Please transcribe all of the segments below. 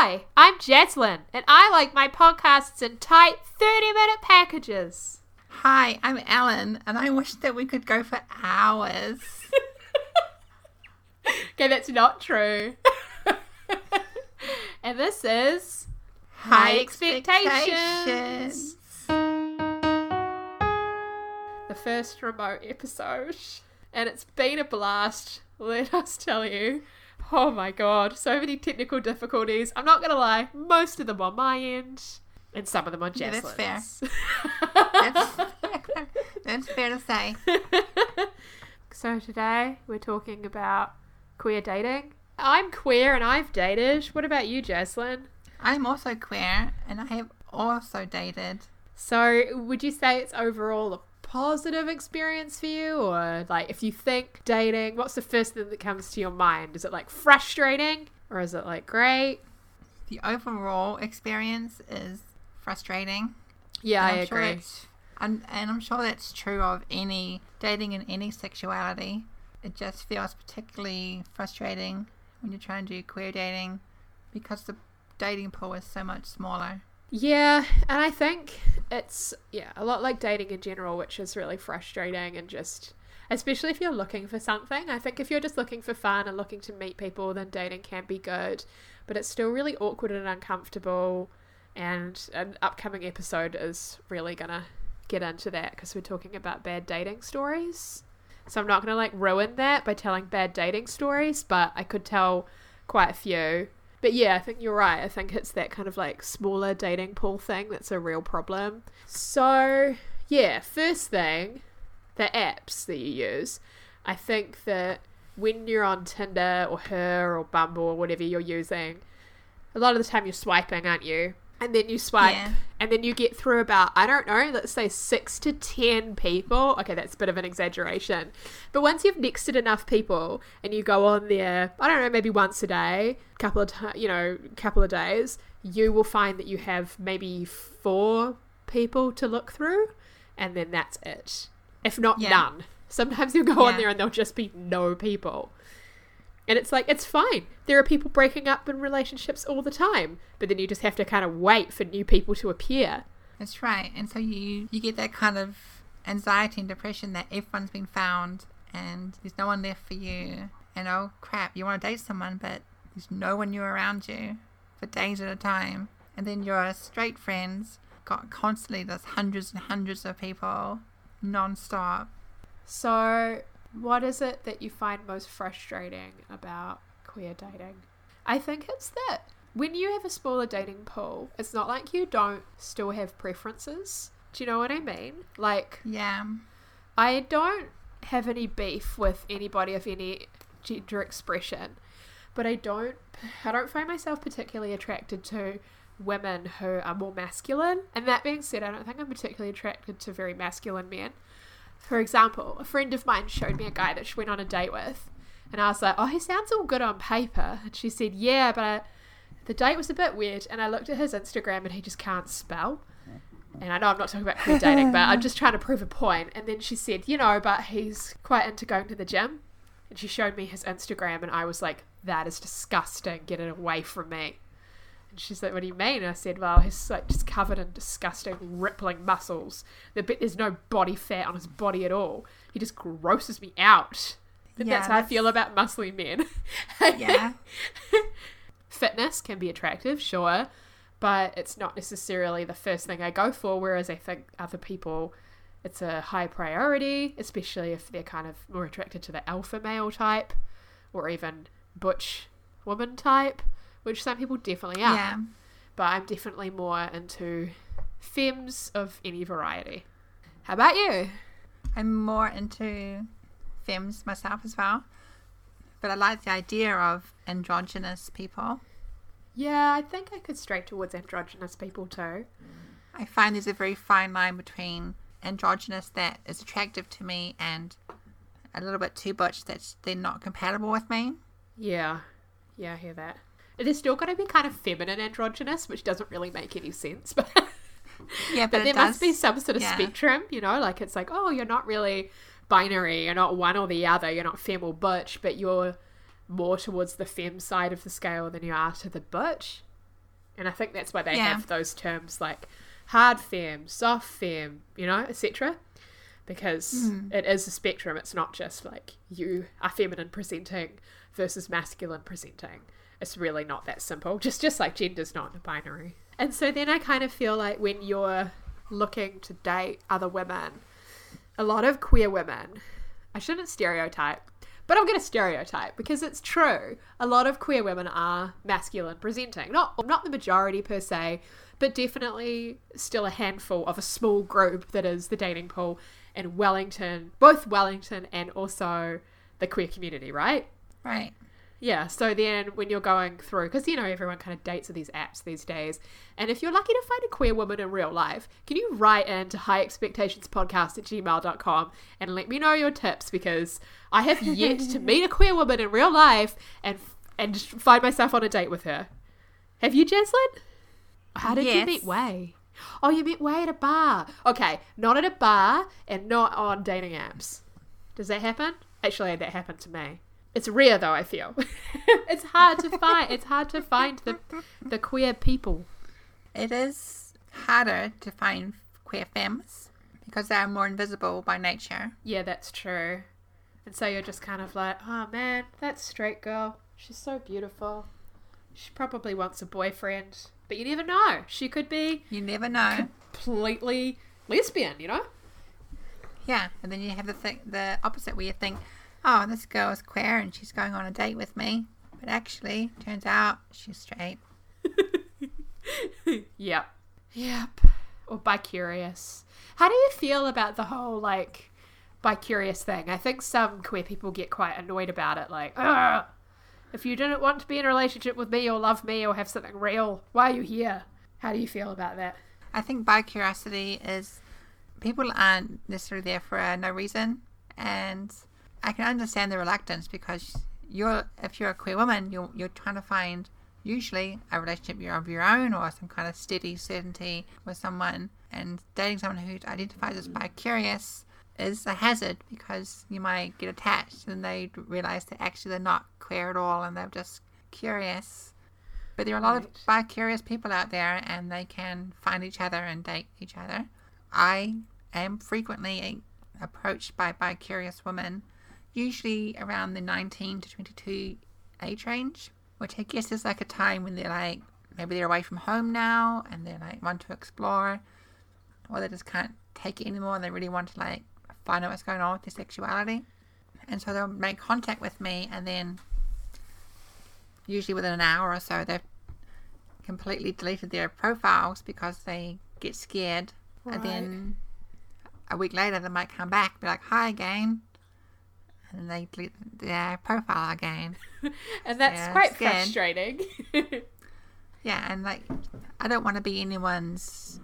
Hi, I'm Jaslyn, and I like my podcasts in tight 30 minute packages. Hi, I'm Ellen, and I wish that we could go for hours. Okay, that's not true. and this is High Expectations. expectations. the first remote episode. And it's been a blast, let us tell you. Oh my god, so many technical difficulties. I'm not gonna lie, most of them on my end, and some of them on Yeah, that's fair. That's, that's fair to say. So today we're talking about queer dating. I'm queer and I've dated. What about you, Jaslyn? I'm also queer, and I have also dated. So would you say it's overall a positive experience for you, or like if you think dating, what's the first thing that comes to your mind? Is it like frustrating, or is it like great? The overall experience is frustrating. Yeah, I And I'm sure agree. that's- and, and I'm sure that's true of any dating in any sexuality. It just feels particularly frustrating when you're trying to do queer dating because the dating pool is so much smaller. Yeah, and I think it's yeah, a lot like dating in general, which is really frustrating and just especially if you're looking for something. I think if you're just looking for fun and looking to meet people, then dating can be good, but it's still really awkward and uncomfortable. And an upcoming episode is really gonna get into that because we're talking about bad dating stories. So I'm not gonna like ruin that by telling bad dating stories, but I could tell quite a few. But yeah, I think you're right. I think it's that kind of like smaller dating pool thing that's a real problem. So, yeah, first thing, the apps that you use. I think that when you're on Tinder or Her or Bumble or whatever you're using, a lot of the time you're swiping, aren't you? And then you swipe, Yeah. and then you get through about, I don't know, let's say six to ten people. Okay, that's a bit of an exaggeration. But once you've nexted enough people and you go on there, I don't know, maybe once a day, couple of ti you know, couple of days, you will find that you have maybe four people to look through, and then that's it. If not Yeah. none. Sometimes you'll go on there and there'll just be no people. And it's like, it's fine. There are people breaking up in relationships all the time, but then you just have to kind of wait for new people to appear. That's right. And so you you get that kind of anxiety and depression that everyone's been found and there's no one left for you. And oh crap, you want to date someone but there's no one new around you for days at a time. And then your straight friends got constantly there's hundreds and hundreds of people non-stop. So, what is it that you find most frustrating about queer dating? I think it's that when you have a smaller dating pool, it's not like you don't still have preferences. Do you know what I mean? Like, Yeah. I don't have any beef with anybody of any gender expression, but I don't I don't find myself particularly attracted to women who are more masculine. And that being said, I don't think I'm particularly attracted to very masculine men. For example, a friend of mine showed me a guy that she went on a date with, and I was like, "Oh, he sounds all good on paper." And she said, "Yeah, but I, the date was a bit weird." And I looked at his Instagram, and he just can't spell. And I know I'm not talking about queer dating, but I'm just trying to prove a point. And then she said, you know, but he's quite into going to the gym. And she showed me his Instagram, and I was like, that is disgusting. Get it away from me. And she's like, what do you mean? And I said, well, he's like just covered in disgusting, rippling muscles. The bit there's no body fat on his body at all. He just grosses me out. And Yeah, that's how I feel about muscly men. Yeah. fitness can be attractive, sure, but it's not necessarily the first thing I go for. Whereas I think other people, it's a high priority, especially if they're kind of more attracted to the alpha male type or even butch woman type, which some people definitely are. yeah. But I'm definitely more into femmes of any variety. How about you? I'm more into femmes myself as well. But I like the idea of androgynous people. Yeah, I think I could stray towards androgynous people too. I find there's a very fine line between androgynous that is attractive to me and a little bit too butch that's they're not compatible with me. Yeah. Yeah, I hear that. It is still going to be kind of feminine androgynous, which doesn't really make any sense. But, Yeah, but but, there it must be some sort of yeah. spectrum, you know? Like it's like, oh, you're not really binary. You're not one or the other. You're not femme or butch, but you're more towards the femme side of the scale than you are to the butch. And I think that's why they Yeah. have those terms like hard femme, soft femme, you know, etc. Because Mm. it is a spectrum. It's not just like you are feminine presenting versus masculine presenting. It's really not that simple. Just just like gender's not binary. And so then I kind of feel like when you're looking to date other women, a lot of queer women, I shouldn't stereotype, but I'm going to stereotype because it's true. A lot of queer women are masculine presenting. Not not the majority per se, but definitely still a handful of a small group that is the dating pool in Wellington, both Wellington and also the queer community, right? Right. Yeah, so then when you're going through, because you know everyone kind of dates with these apps these days, and if you're lucky to find a queer woman in real life, can you write into highexpectationspodcast at gmail.com and let me know your tips because I have yet to meet a queer woman in real life and and find myself on a date with her. Have you, Jaslyn? How did you meet Way? Oh, you met Way at a bar. Okay, not at a bar and not on dating apps. Does that happen? Actually, that happened to me. It's rare though. I feel it's hard to find. It's hard to find the the queer people. It is harder to find queer femmes because they are more invisible by nature. Yeah, that's true. And so you're just kind of like, oh man, that straight girl. She's so beautiful. She probably wants a boyfriend, but you never know. She could be You never know. completely lesbian. You know? Yeah, and then you have the th- the opposite where you think, oh, this girl is queer and she's going on a date with me, but actually, turns out she's straight. Yep. Yep. Or bi curious. How do you feel about the whole like bi curious thing? I think some queer people get quite annoyed about it. Like, Ugh, if you didn't want to be in a relationship with me or love me or have something real, why are you here? How do you feel about that? I think bi curiosity is people aren't necessarily there for uh, no reason, and I can understand the reluctance because you're if you're a queer woman, you're you're trying to find usually a relationship of your own or some kind of steady certainty with someone, and dating someone who identifies as bi curious is a hazard because you might get attached and they realize that actually they're not queer at all and they're just curious. But there are a lot of bi curious people out there and they can find each other and date each other. I am frequently approached by bi curious women, usually around the 19 to 22 age range, which I guess is like a time when they're like, maybe they're away from home now and they're like, want to explore, or they just can't take it anymore and they really want to like find out what's going on with their sexuality. And so they'll make contact with me and then usually within an hour or so they've completely deleted their profiles because they get scared Right. and then a week later they might come back be like hi again and they delete their profile again And that's Yeah, quite scared. frustrating. yeah and like i don't want to be anyone's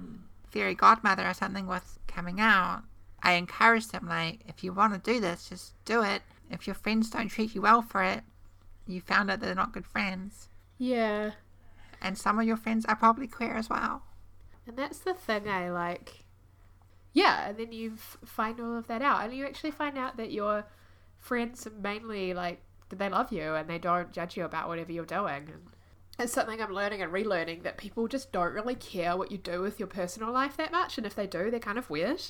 fairy godmother or something with coming out i encourage them like if you want to do this just do it if your friends don't treat you well for it you found out they're not good friends yeah. and some of your friends are probably queer as well And that's the thing I like. Yeah, and then you find all of that out, and you actually find out that your friends mainly like they love you and they don't judge you about whatever you're doing. And it's something I'm learning and relearning that people just don't really care what you do with your personal life that much, and if they do, they're kind of weird.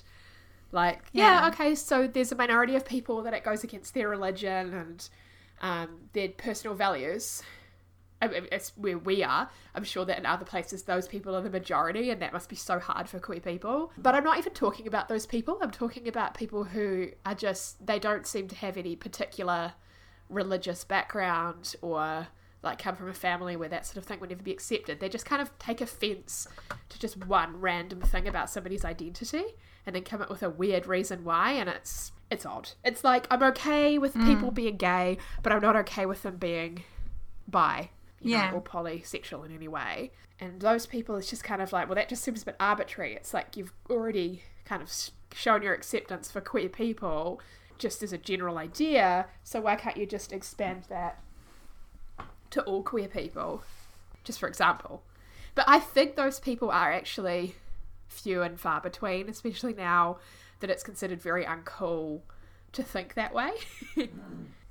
Like, yeah, Yeah. okay, so there's a minority of people that it goes against their religion and um, their personal values. I mean, it's where we are. I'm sure that in other places, those people are the majority, and that must be so hard for queer people. But I'm not even talking about those people. I'm talking about people who are just, they don't seem to have any particular religious background or like come from a family where that sort of thing would never be accepted. They just kind of take offense to just one random thing about somebody's identity and then come up with a weird reason why and it's it's odd. It's like I'm okay with hmm. people being gay, but I'm not okay with them being bi, Yeah. know, or polysexual in any way. And those people, it's just kind of like, well, that just seems a bit arbitrary. It's like you've already kind of shown your acceptance for queer people just as a general idea, so why can't you just expand that to all queer people, just for example? But I think those people are actually few and far between, especially now that it's considered very uncool to think that way.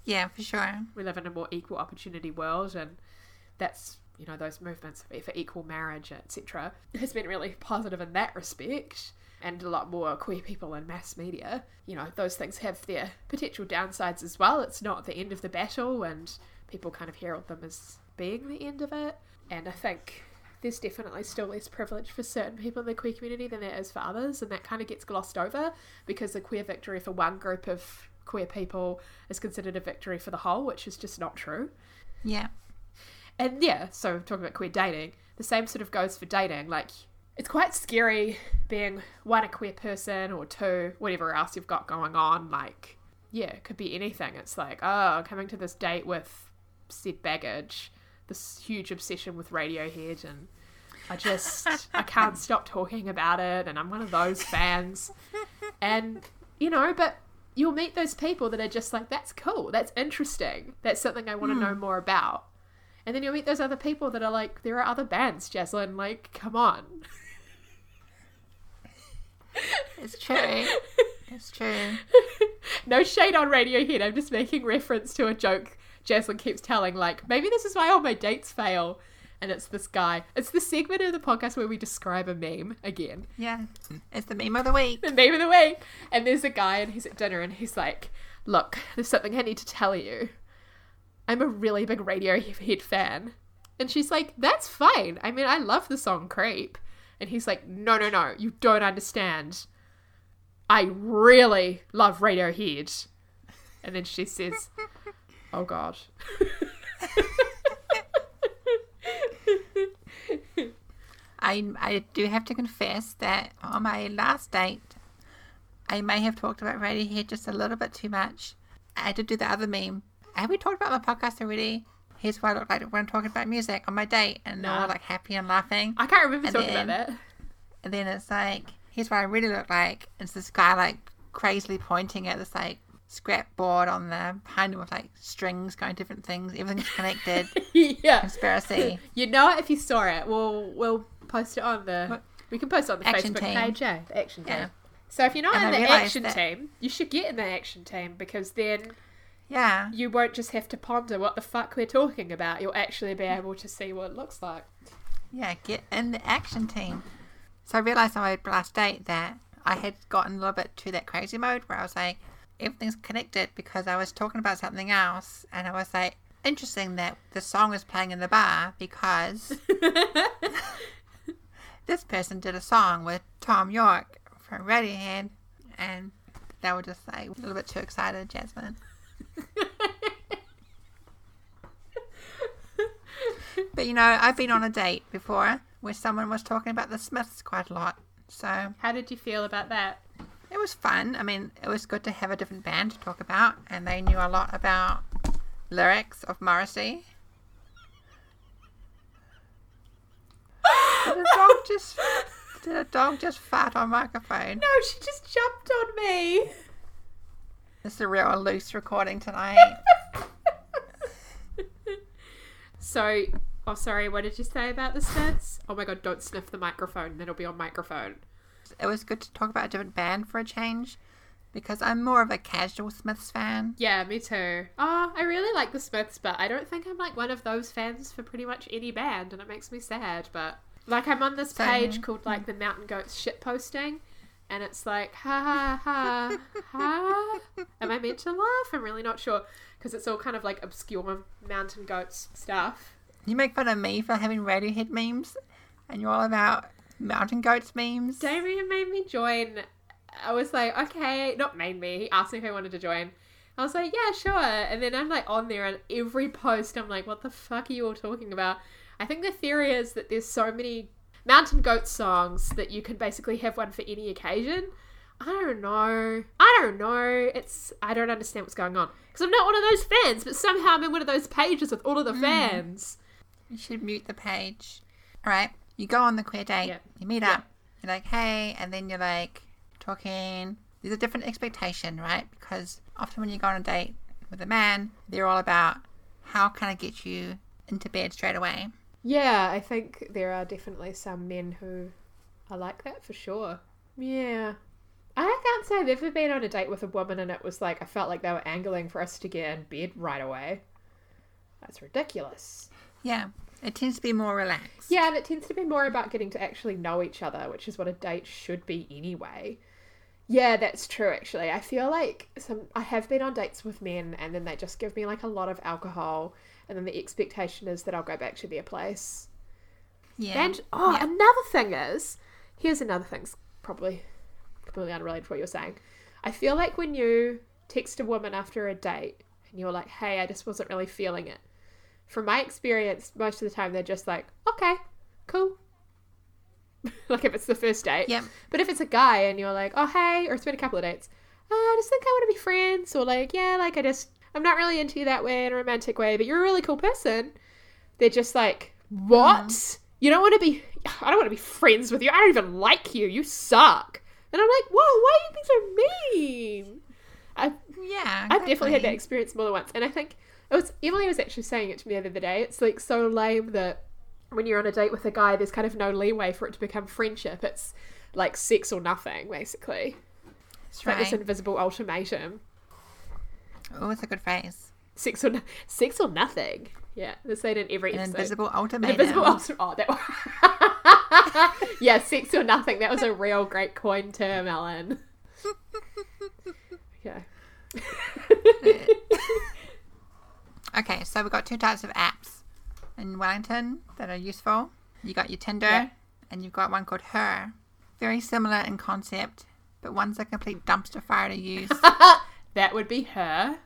yeah for sure we live in a more equal opportunity world and that's you know those movements for equal marriage, etc., has been really positive in that respect. And a lot more queer people in mass media. You know, those things have their potential downsides as well. It's not the end of the battle, and people kind of herald them as being the end of it. And I think there's definitely still less privilege for certain people in the queer community than there is for others, and that kind of gets glossed over because the queer victory for one group of queer people is considered a victory for the whole, which is just not true. Yeah. And yeah, so talking about queer dating, the same sort of goes for dating. Like, it's quite scary being one, a queer person, or two, whatever else you've got going on. Like, yeah, it could be anything. It's like, oh, coming to this date with said baggage, this huge obsession with Radiohead, and I just, I can't stop talking about it, and I'm one of those fans. And, you know, but you'll meet those people that are just like, that's cool, that's interesting, that's something I want to know hmm. more about. And then you'll meet those other people that are like, there are other bands, Jaslyn, like, come on. It's true. it's true. no shade on Radiohead, I'm just making reference to a joke Jaslyn keeps telling, like, maybe this is why all my dates fail. And it's this guy. It's the segment of the podcast where we describe a meme again. Yeah. It's the meme of the week. the name of the week. And there's a guy and he's at dinner and he's like, Look, there's something I need to tell you. I'm a really big Radiohead fan. And she's like, That's fine. I mean, I love the song Creep. And he's like, No, no, no, you don't understand. I really love Radiohead. And then she says, Oh God. I, I do have to confess that on my last date, I may have talked about Radiohead just a little bit too much. I did do the other meme. Have we talked about my podcast already? Here's what I look like when I'm talking about music on my date, and they're all like happy and laughing. I can't remember And talking then- about that. And then it's like, here's what I really look like. It's this guy like crazily pointing at this like scrap board on the behind him with like strings going different things. Everything's connected. yeah. Conspiracy. You know it if you saw it. We'll we'll post it on the What? we can post it on the Action Facebook team. page, yeah. The action team. Yeah. So if you're not And in I the action that- team, you should get in the action team because then Yeah. you won't just have to ponder what the fuck we're talking about. You'll actually be able to see what it looks like. Yeah, get in the action team. So I realised on my last date that I had gotten a little bit to that crazy mode where I was like, everything's connected because I was talking about something else and I was like, interesting that the song was playing in the bar because this person did a song with Thom Yorke from Radiohead and they were just like a little bit too excited, Jasmine. But you know, I've been on a date before where someone was talking about the Smiths quite a lot. So How did you feel about that? it was fun. I mean, it was good to have a different band to talk about, and they knew a lot about lyrics of Morrissey. Did a dog just did a dog just fart on microphone? No, she just jumped on me. It's a real loose recording tonight. So, oh sorry, what did you say about the Smiths? Oh my god, don't sniff the microphone, then it'll be on microphone. it was good to talk about a different band for a change because I'm more of a casual Smiths fan. Yeah, me too. Oh, I really like the Smiths, but I don't think I'm like one of those fans for pretty much any band, and it makes me sad. But like, I'm on this Same page called like the Mountain Goats shit posting, and it's like ha ha ha ha. Am I meant to laugh? I'm really not sure because it's all kind of like obscure Mountain Goats stuff. You make fun of me for having Radiohead memes, and you're all about mountain goats memes. Damien made me join. I was like, okay, not made me. He asked me if I wanted to join. I was like, yeah, sure. And then I'm like on there, and every post, I'm like, what the fuck are you all talking about? I think the theory is that there's so many mountain goat songs that you can basically have one for any occasion. I don't know. I don't know. It's I don't understand what's going on because I'm not one of those fans, but somehow I'm in one of those pages with all of the hmm. fans. You should mute the page. All right, you go on the queer date. Yeah. You meet Yeah. up. You're like, hey, and then you're like talking. There's a different expectation, right? Because often when you go on a date with a man, they're all about how can I get you into bed straight away. Yeah, I think there are definitely some men who are like that for sure. Yeah. I can't say I've ever been on a date with a woman and it was like I felt like they were angling for us to get in bed right away. That's ridiculous. Yeah. It tends to be more relaxed. Yeah, and it tends to be more about getting to actually know each other, which is what a date should be anyway. Yeah, that's true actually. I feel like some I have been on dates with men and then they just give me like a lot of alcohol and then the expectation is that I'll go back to their place. Yeah. And oh, Yeah. another thing is, here's another thing's probably completely unrelated to what you're saying. I feel like when you text a woman after a date and you're like, "Hey, I just wasn't really feeling it." From my experience, most of the time they're just like, "Okay, cool." like if it's the first date. Yeah. But if it's a guy and you're like, "Oh, hey," or it's been a couple of dates, uh, I just think I want to be friends, or like, "Yeah, like I just I'm not really into you that way in a romantic way, but you're a really cool person." They're just like, "What? You don't want to be? I don't want to be friends with you. I don't even like you. You suck." And I'm like, "Whoa, why are you being so mean?" I Yeah. I've definitely had that experience more than once, and I think it was Emily was actually saying it to me the other day. It's like so lame that when you're on a date with a guy, there's kind of no leeway for it to become friendship. It's like sex or nothing, basically. That's It's like this invisible ultimatum: Oh, it's a good phrase. Six or sex or nothing. Yeah, they say it in every An episode. invisible An invisible ultimatum. Oh, that. one. yeah, six or nothing. That was a real great coin term, Ellen. yeah. Okay, so we've got two types of apps in Wellington that are useful. You got your Tinder, Yeah. and you've got one called Her. Very similar in concept, but one's a complete dumpster fire to use. That would be her.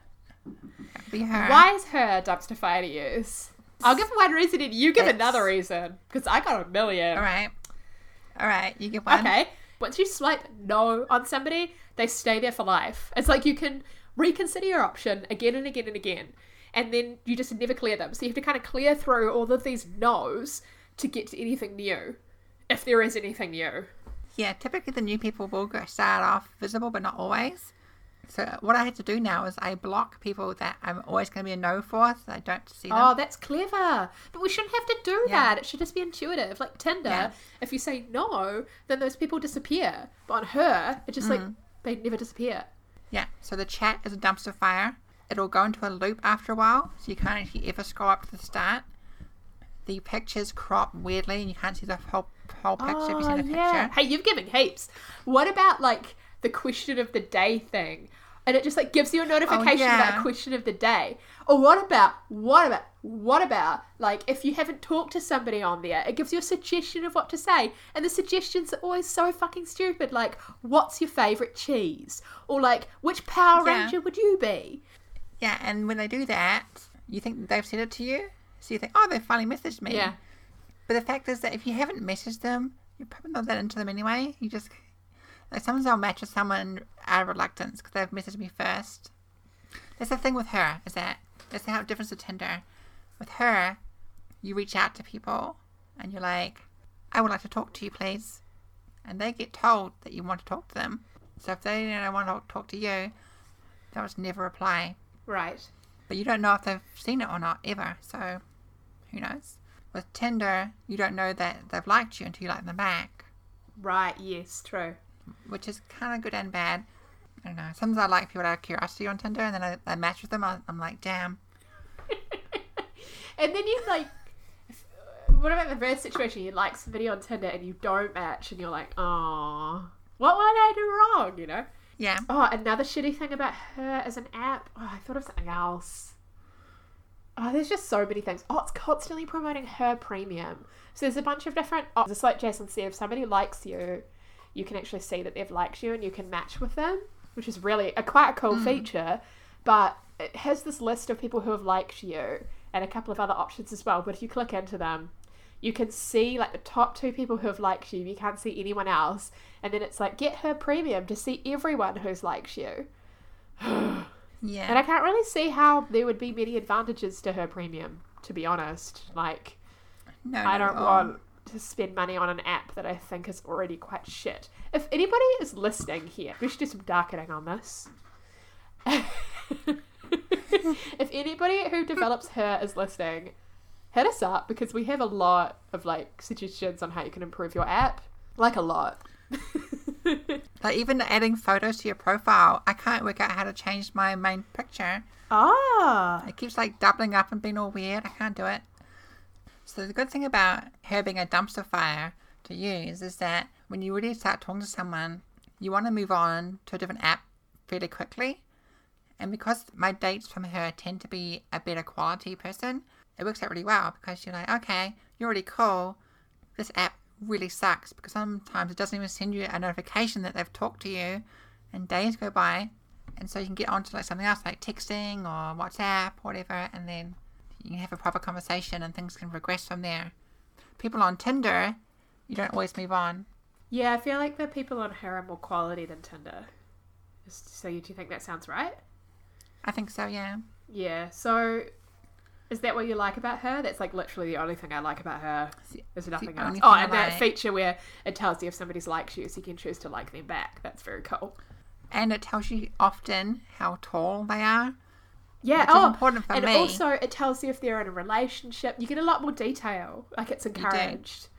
Be Her. Why is her a dumpster fire to use? I'll give one reason and you give It's- another reason. Because I got a million. All right. All right, you get one. Okay. Once you swipe no on somebody, they stay there for life. It's like you can reconsider your option again and again and again. And then you just never clear them. So you have to kind of clear through all of these no's to get to anything new. If there is anything new. Yeah, typically the new people will go start off visible, but not always. So what I had to do now is I block people that I'm always going to be a no for, so I don't see them. Oh, that's clever. But we shouldn't have to do Yeah. that. It should just be intuitive. Like Tinder, Yeah. if you say no, then those people disappear. But on her, it just like Mm. they never disappear. Yeah, so the chat is a dumpster fire. It'll go into a loop after a while, so you can't actually ever scroll up to the start. The pictures crop weirdly, and you can't see the whole whole picture if you see the picture. Oh, Hey, you've given heaps. What about like the question of the day thing? And it just like gives you a notification about yeah. question of the day. Or what about what about what about like if you haven't talked to somebody on there, it gives you a suggestion of what to say. And the suggestions are always so fucking stupid. Like, what's your favourite cheese? Or like, which Power Yeah. Ranger would you be? Yeah, and when they do that, you think they've said it to you, so you think, oh, they finally messaged me. Yeah. But the fact is that if you haven't messaged them, you're probably not that into them anyway. You just like sometimes I'll match with someone out of reluctance because they've messaged me first. That's the thing with her is that that's how it differs to Tinder. With her, you reach out to people and you're like, I would like to talk to you, please, and they get told that you want to talk to them. So if they don't want to talk to you, they'll just never reply. Right. But you don't know if they've seen it or not ever. So who knows? With Tinder, you don't know that they've liked you until you like them back, Right, yes, true. Which is kind of good and bad. I don't know. Sometimes I like people out of curiosity on Tinder, and then I, I match with them. I, I'm like, damn. And then you like, what about the reverse situation? You like somebody on Tinder and you don't match, and you're like, oh, what would I do wrong? You know. Yeah. Oh, another shitty thing about her as an app. Oh, I thought of something else. Oh, there's just so many things. Oh, it's constantly promoting her premium. So there's a bunch of different. Oh, just like Jason said, if somebody likes you, you can actually see that they've liked you and you can match with them, which is really a quite a cool mm. feature. But it has this list of people who have liked you and a couple of other options as well. But if you click into them, you can see like the top two people who have liked you. You can't see anyone else, and then it's like get her premium to see everyone who's liked you. Yeah. And I can't really see how there would be many advantages to her premium. To be honest, like no, I don't want to spend money on an app that I think is already quite shit. If anybody is listening here, we should do some darkening on this. if anybody who develops her is listening, hit us up because we have a lot of like suggestions on how you can improve your app. Like a lot. Like even adding photos to your profile, I can't work out how to change my main picture. ah. It keeps like doubling up and being all weird. I can't do it. So the good thing about her being a dumpster fire to use is that when you really start talking to someone, you want to move on to a different app fairly quickly. And because my dates from her tend to be a better quality person, it works out really well because you're like, okay, you're really cool. This app really sucks because sometimes it doesn't even send you a notification that they've talked to you and days go by and so you can get onto like something else like texting or WhatsApp or whatever and then you can have a proper conversation and things can progress from there. People on Tinder, you don't always move on. Yeah, I feel like the people on her are more quality than Tinder. Just- So you do you think that sounds right? I think so, yeah. Yeah. So is that what you like about her? That's like literally the only thing I like about her. There's nothing else. Oh, and that like. feature where it tells you if somebody's liked you, so you can choose to like them back. That's very cool. And it tells you often how tall they are. Yeah. Which oh, important for and me. also it tells you if they're in a relationship. You get a lot more detail. Like it's encouraged.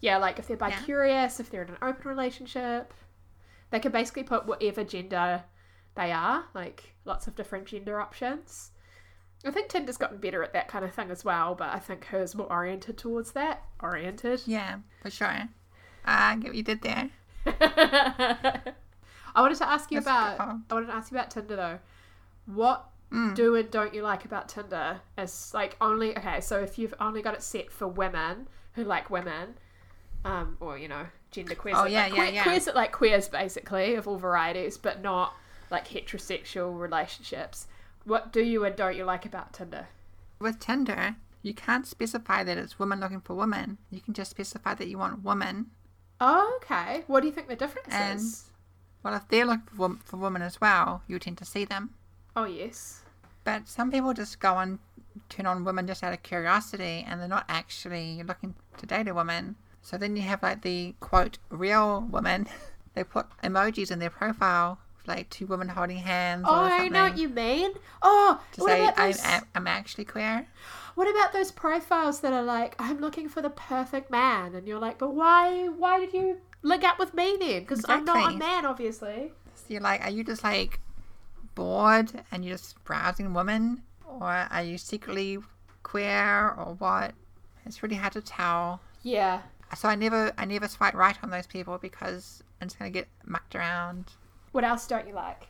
Yeah, like if they're bi curious, if they're in an open relationship, they can basically put whatever gender they are. Like lots of different gender options. I think Tinder's gotten better at that kind of thing as well, but I think hers more oriented towards that. Oriented. Yeah, for sure. I get what you did there. I wanted to ask you That's about. cool. I wanted to ask you about Tinder though. What Mm. do and don't you like about Tinder? As like only okay, so if you've only got it set for women who like women, um, or you know, gender queers. Oh, like, yeah, like, yeah, queer- yeah. Queers that like queers basically of all varieties, but not like heterosexual relationships. What do you and don't you like about Tinder? With Tinder, you can't specify that it's women looking for women. You can just specify that you want women. Oh, okay. What do you think the difference And- is? Well, if they're looking for, for women as well, you tend to see them. Oh, yes. But some people just go and turn on women just out of curiosity and they're not actually looking to date a woman. So then you have like the quote, real women. they put emojis in their profile, like two women holding hands Oh, I know what you mean. Oh, to what say about I'm. I'm actually queer. What about those profiles that are like, I'm looking for the perfect man, and you're like, but why? Why did you link up with me then? Because I'm not a man, obviously. So you're like, are you just like bored and you're just browsing women? Or are you secretly queer or what? It's really hard to tell. Yeah. So I never I never swipe right on those people because I'm just gonna get mucked around. What else don't you like?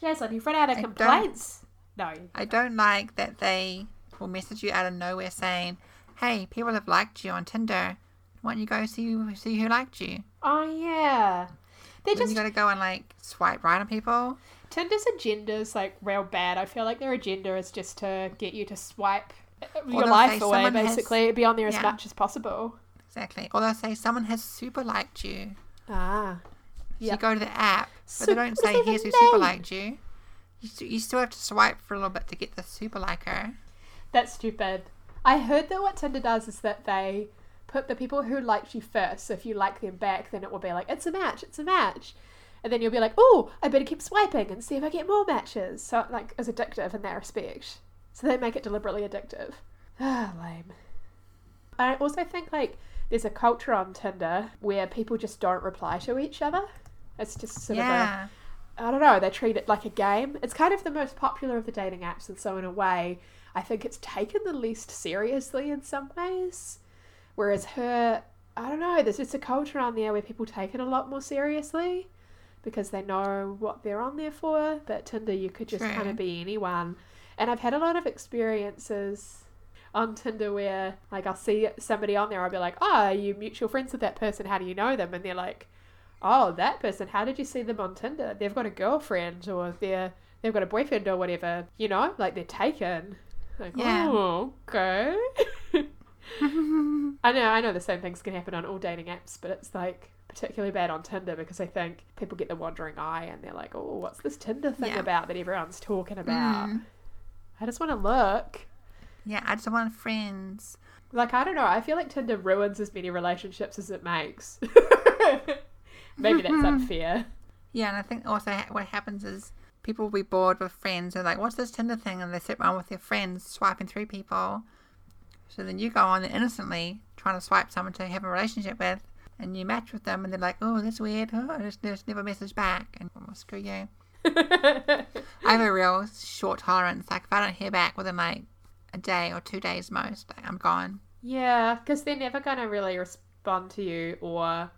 Jason, you've run out of I complaints. No. I don't like that they will message you out of nowhere saying, Hey, people have liked you on Tinder. Why don't you go see see who liked you? Oh yeah. They're just you gotta go and like swipe right on people. Tinder's agenda's like real bad. I feel like their agenda is just to get you to swipe your life away, someone has- basically. Be on there as Yeah. much as possible. Exactly. Or they'll say someone has super liked you. Ah. So Yeah. you go to the app, but Su- they don't say here's who super liked you. You, st- you still have to swipe for a little bit to get the super liker. That's stupid. I heard that what Tinder does is that they put the people who liked you first. So if you like them back, then it will be like, it's a match, it's a match. And then you'll be like, oh, I better keep swiping and see if I get more matches. So it like is addictive in that respect. So they make it deliberately addictive. Ah, lame. I also think like there's a culture on Tinder where people just don't reply to each other. It's just sort of a yeah. I don't know, they treat it like a game. It's kind of the most popular of the dating apps, and so in a way, I think it's taken the least seriously in some ways. Whereas her, I don't know, there's just a culture on there where people take it a lot more seriously because they know what they're on there for. But Tinder, you could just kind of be anyone. And I've had a lot of experiences on Tinder where, like, I'll see somebody on there, I'll be like, oh, are you mutual friends with that person? How do you know them? And they're like, oh, that person, how did you see them on Tinder? They've got a girlfriend or they're they've got a boyfriend or whatever. You know, like they're taken. Like, Yeah. oh, okay. I know, I know the same things can happen on all dating apps, but it's like particularly bad on Tinder because I think people get the wandering eye and they're like, oh, what's this Tinder thing Yeah. about that everyone's talking about? Mm. I just want to look. Yeah, I just want friends. Like, I don't know. I feel like Tinder ruins as many relationships as it makes. Maybe that's unfair. Yeah, and I think also what happens is people will be bored with friends. They're like, what's this Tinder thing? And they sit around with their friends swiping through people. So then you go on innocently trying to swipe someone to have a relationship with, and you match with them, and they're like, oh, that's weird. Oh, I just, just never message back. And well, oh, screw you. I have a real short tolerance. Like, if I don't hear back within like a day or two days most. Like, I'm gone. Yeah, because they're never going to really respond to you, or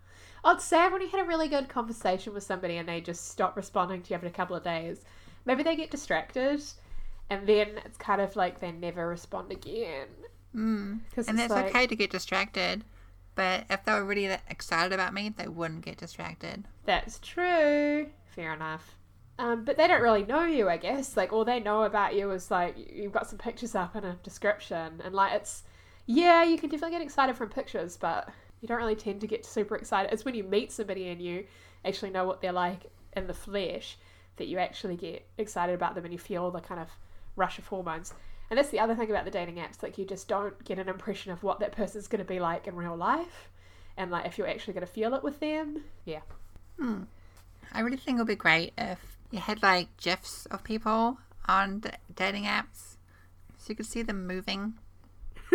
oh, it's sad when you had a really good conversation with somebody and they just stop responding to you after a couple of days. Maybe they get distracted, and then it's kind of like they never respond again. Mm. And that's okay to get distracted. But if they were really that excited about me, they wouldn't get distracted. That's true. Fair enough. Um, but they don't really know you, I guess. Like all they know about you is like you've got some pictures up and a description, and like it's yeah, you can definitely get excited from pictures, but you don't really tend to get super excited. It's when you meet somebody and you actually know what they're like in the flesh that you actually get excited about them and you feel the kind of rush of hormones. And that's the other thing about the dating apps, like you just don't get an impression of what that person's going to be like in real life, and like if you're actually going to feel it with them. Yeah. Hmm. I really think it would be great if you had like gifs of people on d- dating apps so you could see them moving.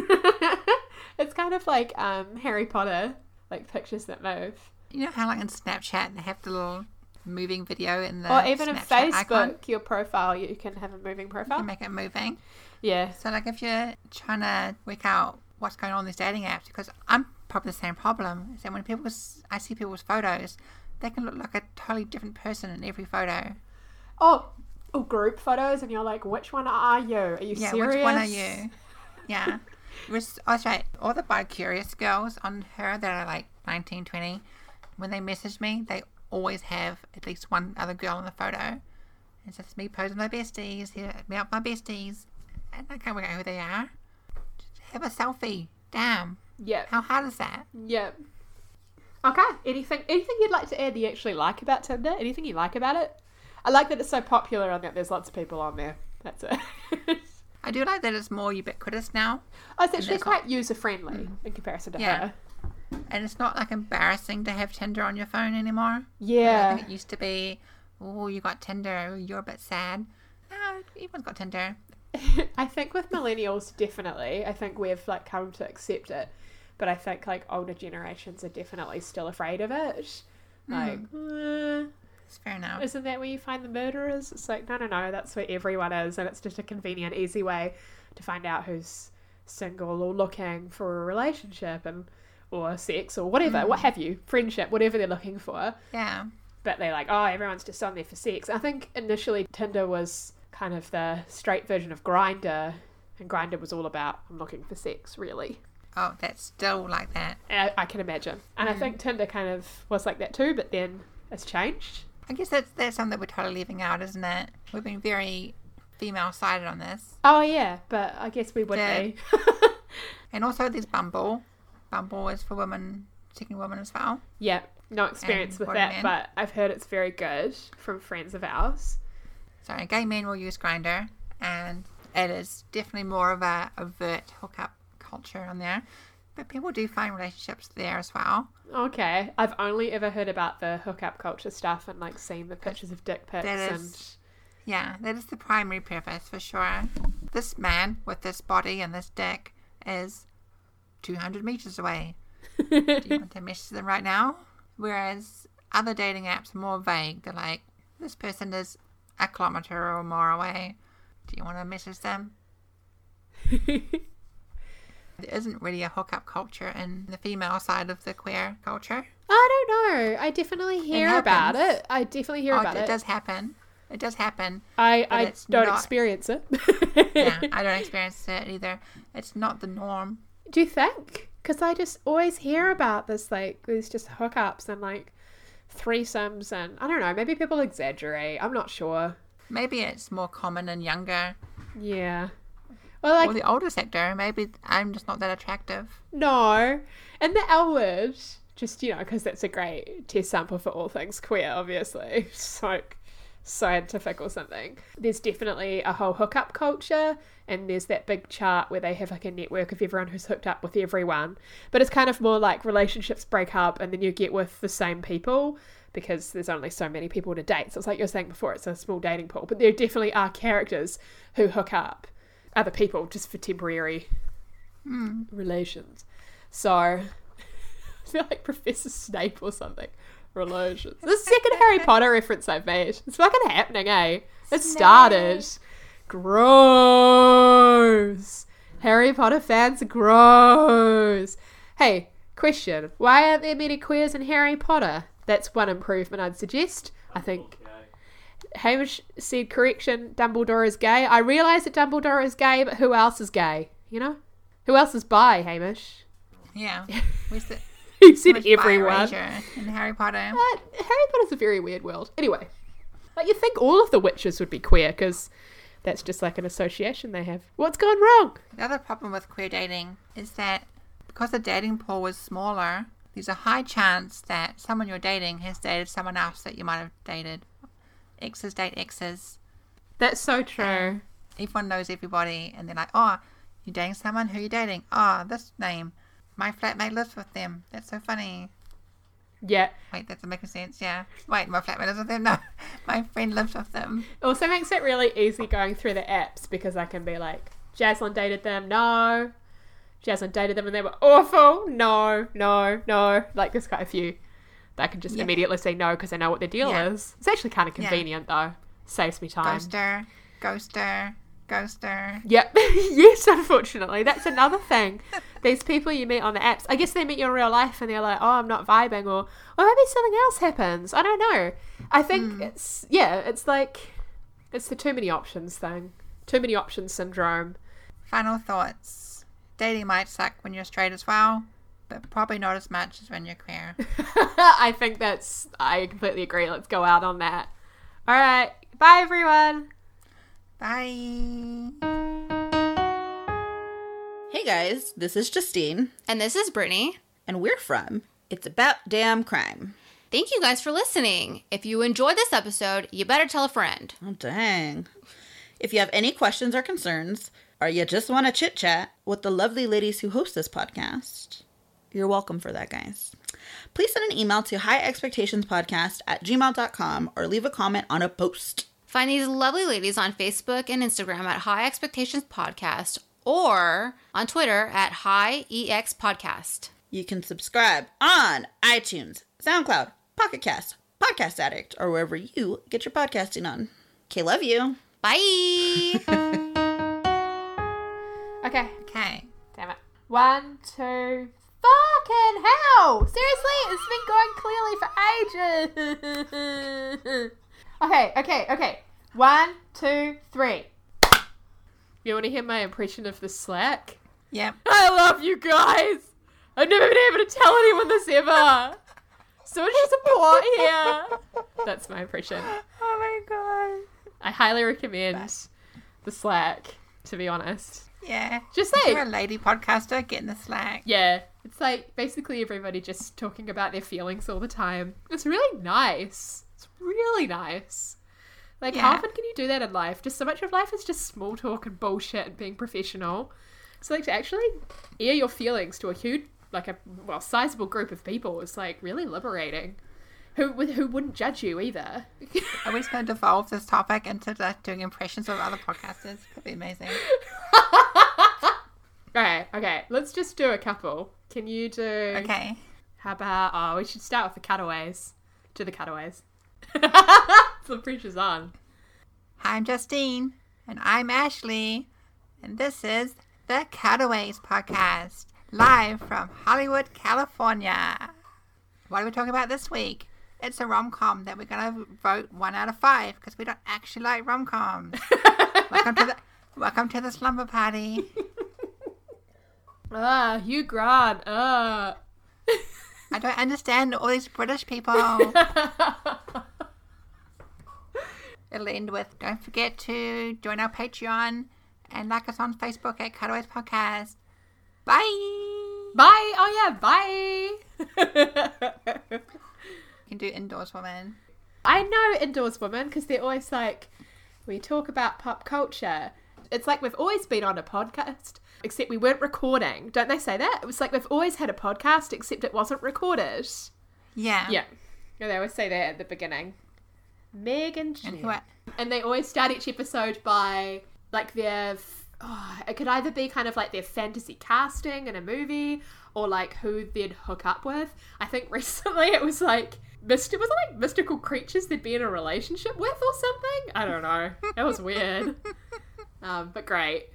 it's kind of like um, Harry Potter, like pictures that move. You know how like in Snapchat they have the little moving video in the or even in Facebook, icon? your profile, you can have a moving You profile. make it moving. Yeah. So like if you're trying to work out what's going on in these dating apps, because I'm probably the same problem, is that when people I see people's photos, they can look like a totally different person in every photo. Oh, or group photos, and you're like, which one are you? Are you Yeah, serious? which one are you? Yeah. Was, I was right. All the bi curious girls on her that are like 19, 20, when they message me, they always have at least one other girl in the photo. It's just me posing my besties, here, me out my besties. I can't work out who they are. Just have a selfie. Damn. Yeah. How hard is that? Yeah. Okay. Anything? Anything you'd like to add? that You actually like about Tinder? Anything you like about it? I like that it's so popular and that there's lots of people on there. That's it. I do like that it's more ubiquitous now. oh, it's actually it's got- quite user friendly mm. in comparison to Yeah. her. And it's not like embarrassing to have Tinder on your phone anymore. Yeah. I think it used to be, oh, you got Tinder, you're a bit sad. No, everyone's got Tinder. I think with millennials, definitely. I think we've like come to accept it, but I think like older generations are definitely still afraid of it. Like, "Uh, It's fair enough. isn't that where you find the murderers? It's like, no, no, no, that's where everyone is, and it's just a convenient, easy way to find out who's single or looking for a relationship and or sex or whatever, what have you, friendship, whatever they're looking for yeah. but they're like, oh, everyone's just on there for sex. I think initially Tinder was kind of the straight version of Grindr, and Grindr was all about I'm looking for sex, really. Oh, that's still like that. I, I can imagine, and I mm. think Tinder kind of was like that too, but then it's changed. I guess that's that's something that we're totally leaving out, isn't it? We've been very female sided on this. Oh yeah, but I guess we would Yeah. be. And also there's Bumble. Bumble is for women, seeking women as well. yeah, no experience And with that, men? but I've heard it's very good from friends of ours. So gay men will use Grindr, and it is definitely more of a overt hookup culture on there. But people do find relationships there as well. Okay, I've only ever heard about the hookup culture stuff and like seen the pictures of dick pics That and Yeah, that is the primary purpose for sure. This man with this body and this dick is 200 meters away. Do you want to message them right now? Whereas other dating apps are more vague. They're like, this person is a kilometer or more away. Do you want to message them? There isn't really a hookup culture in the female side of the queer culture. I don't know. I definitely hear about it. I definitely hear Oh, about it, it. does happen. It does happen. I, I don't not- experience it. Yeah, I don't experience it either. It's not the norm. Do you think? Because I just always hear about this, like, there's just hookups and, like, threesomes, and I don't know, maybe people exaggerate. I'm not sure. Maybe it's more common in younger Yeah. Well, like, or the older sector. Maybe I'm just not that attractive. no. And the L word, just, you know, because that's a great test sample for all things queer, obviously. So like scientific or something. There's definitely a whole hookup culture, and there's that big chart where they have like a network of everyone who's hooked up with everyone. But it's kind of more like relationships break up, and then you get with the same people because there's only so many people to date. So it's like you were saying before, it's a small dating pool. But there definitely are characters who hook up other people just for temporary hmm. relations. So I feel like Professor Snape or something. Relations. The second Harry Potter reference I've made. It's fucking happening, eh? It started. gross. Harry Potter fans gross. Hey, question. Why aren't there many queers in Harry Potter? That's one improvement I'd suggest. I think Hamish said correction, Dumbledore is gay. I realise that Dumbledore is gay, but who else is gay? You know? Who else is bi, Hamish? Yeah. We said He said much everyone. in Harry Potter. But Harry Potter's a very weird world. Anyway, like you think all of the witches would be queer because that's just like an association they have. What's gone wrong? The other problem with queer dating is that because the dating pool was smaller, there's a high chance that someone you're dating has dated someone else that you might have dated. Exes date exes. That's so true. Everyone knows everybody, and they're like, "Oh, you're dating someone? Who are you dating? Oh, this name. My flatmate lives with them. That's so funny. Yeah. Wait, that's not making sense. Yeah. Wait, my flatmate lives with them. No, my friend lives with them. It also makes it really easy going through the apps because I can be like, Jaslyn dated them, no. Jaslyn dated them and they were awful, no, no, no. Like there's quite a few that I can just Yeah. immediately say no because I know what the deal Yeah. is. It's actually kind of Yeah. convenient though. Saves me time. Ghoster, ghoster, ghoster. Yep. yes, unfortunately. That's another thing. These people you meet on the apps, I guess they meet you in real life and they're like, oh, I'm not vibing, or, or maybe something else happens. I don't know. I think hmm. it's, yeah, it's like, it's the too many options thing. Too many options syndrome. Final thoughts. Dating might suck when you're straight as well, but probably not as much as when you're queer. I think that's, I completely agree. Let's go out on that. All right. Bye, everyone. Bye. Hey guys, this is Justine, And this is Brittany. and we're from It's About Damn Crime. Thank you guys for listening. If you enjoyed this episode, you better tell a friend. Oh, dang. If you have any questions or concerns, or you just want to chit chat with the lovely ladies who host this podcast, you're welcome for that, guys. Please send an email to highexpectationspodcast at gmail.com or leave a comment on a post. Find these lovely ladies on Facebook and Instagram at High Expectations Podcast or on Twitter at High EX Podcast. You can subscribe on iTunes, SoundCloud, Pocket Cast, Podcast Addict, or wherever you get your podcasting on. Okay, love you. Bye. Okay. Okay. Damn it. One, two, fucking hell! Seriously, it's been going clearly for ages. okay, okay, okay. One, two, three. You want to hear my impression of the Slack? Yep. I love you guys. I've never been able to tell anyone this ever. So much support here. That's my impression. Oh my god. I highly recommend the Slack. To be honest, Yeah. just If say You're a lady podcaster, get in the slack. Yeah, it's like basically everybody just talking about their feelings all the time. It's really nice. It's really nice. Like, how often can you do that in life? Just so much of life is just small talk and bullshit and being professional. So, like, to actually air your feelings to a huge, like a well, sizable group of people is like really liberating. Who who wouldn't judge you either. Are we just going to devolve this topic into like doing impressions of other podcasters? Could be amazing. okay, okay. Let's just do a couple. Can you do? Okay. How about oh we should start with the cutaways. Do the cutaways. the pressure's on. Hi, I'm Justine. And I'm Ashley. And this is the Cutaways Podcast, live from Hollywood, California. What are we talking about this week? It's a rom com that we're going to vote one out of five because we don't actually like rom coms. welcome, to the, welcome to the slumber party. Ah, Hugh Grant. Ah. I don't understand all these British people. It'll end with don't forget to join our Patreon and like us on Facebook at Cutaways Podcast. Bye. bye. Oh yeah, bye. You can do indoors woman. I know indoors women because they're always like, we talk about pop culture. It's like we've always been on a podcast, except we weren't recording. Don't they say that? It was like we've always had a podcast, except it wasn't recorded. Yeah. Yeah. Yeah, they always say that at the beginning. Meg and And who And they always start each episode by like their. Oh, it could either be kind of like their fantasy casting in a movie or like who they'd hook up with. I think recently it was like. Myst- was it like mystical creatures they'd be in a relationship with or something? I don't know. That was weird. um, but great.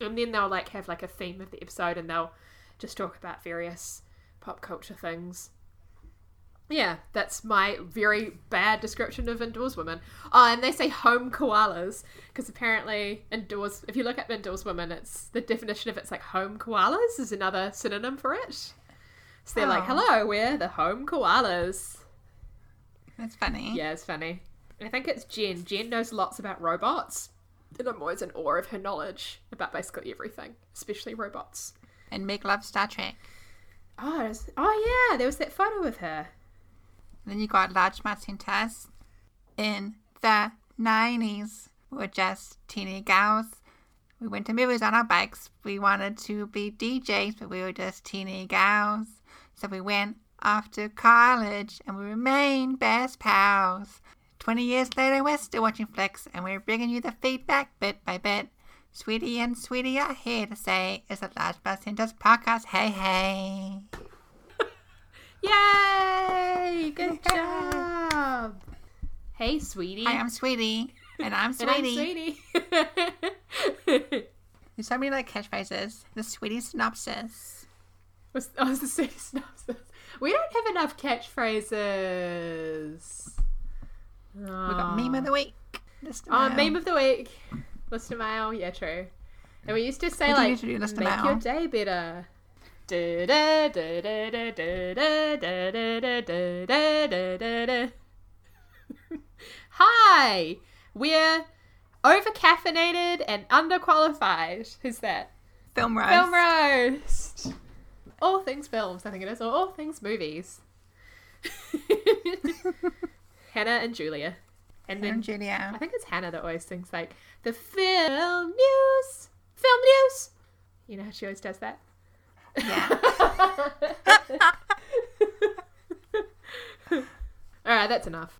And then they'll like have like a theme of the episode and they'll just talk about various pop culture things. Yeah, that's my very bad description of indoors women. Oh, and they say home koalas because apparently indoors, if you look up indoors women, it's the definition of it's like home koalas is another synonym for it. So they're like, Oh. hello, we're the home koalas. That's funny. Yeah, it's funny. I think it's Jen. Jen knows lots about robots. And I'm always in awe of her knowledge about basically everything, especially robots. And Meg loves Star Trek. Oh, it's- oh yeah, there was that photo of her. Then you got Large Martintas. In the 90s, we were just teeny gals. We went to movies on our bikes. We wanted to be DJs, but we were just teeny gals. So we went off to college and we remained best pals. 20 years later, we're still watching flicks and we're bringing you the feedback bit by bit. Sweetie and Sweetie are here to say it's a Large Martintas podcast. Hey, hey. Yay! Good job. Hey, sweetie. Hi, I'm Sweetie. And I'm and I'm Sweetie. sweetie. There's so many like catchphrases. The Sweetie synopsis. was, oh, the sweetie synopsis. We don't have enough catchphrases. We got meme of the week. List Oh, meme of the week. List of mail. Yeah, true. And we used to say like, to do make your day better. Hi, we're over caffeinated and underqualified. Who's that? Film roast. Film roast. All things films, I think it is, or all things movies. Hannah and Julia, and then And Julia. I think it's Hannah that always sings like the film news, film news. You know how she always does that. Yeah. All right, that's enough.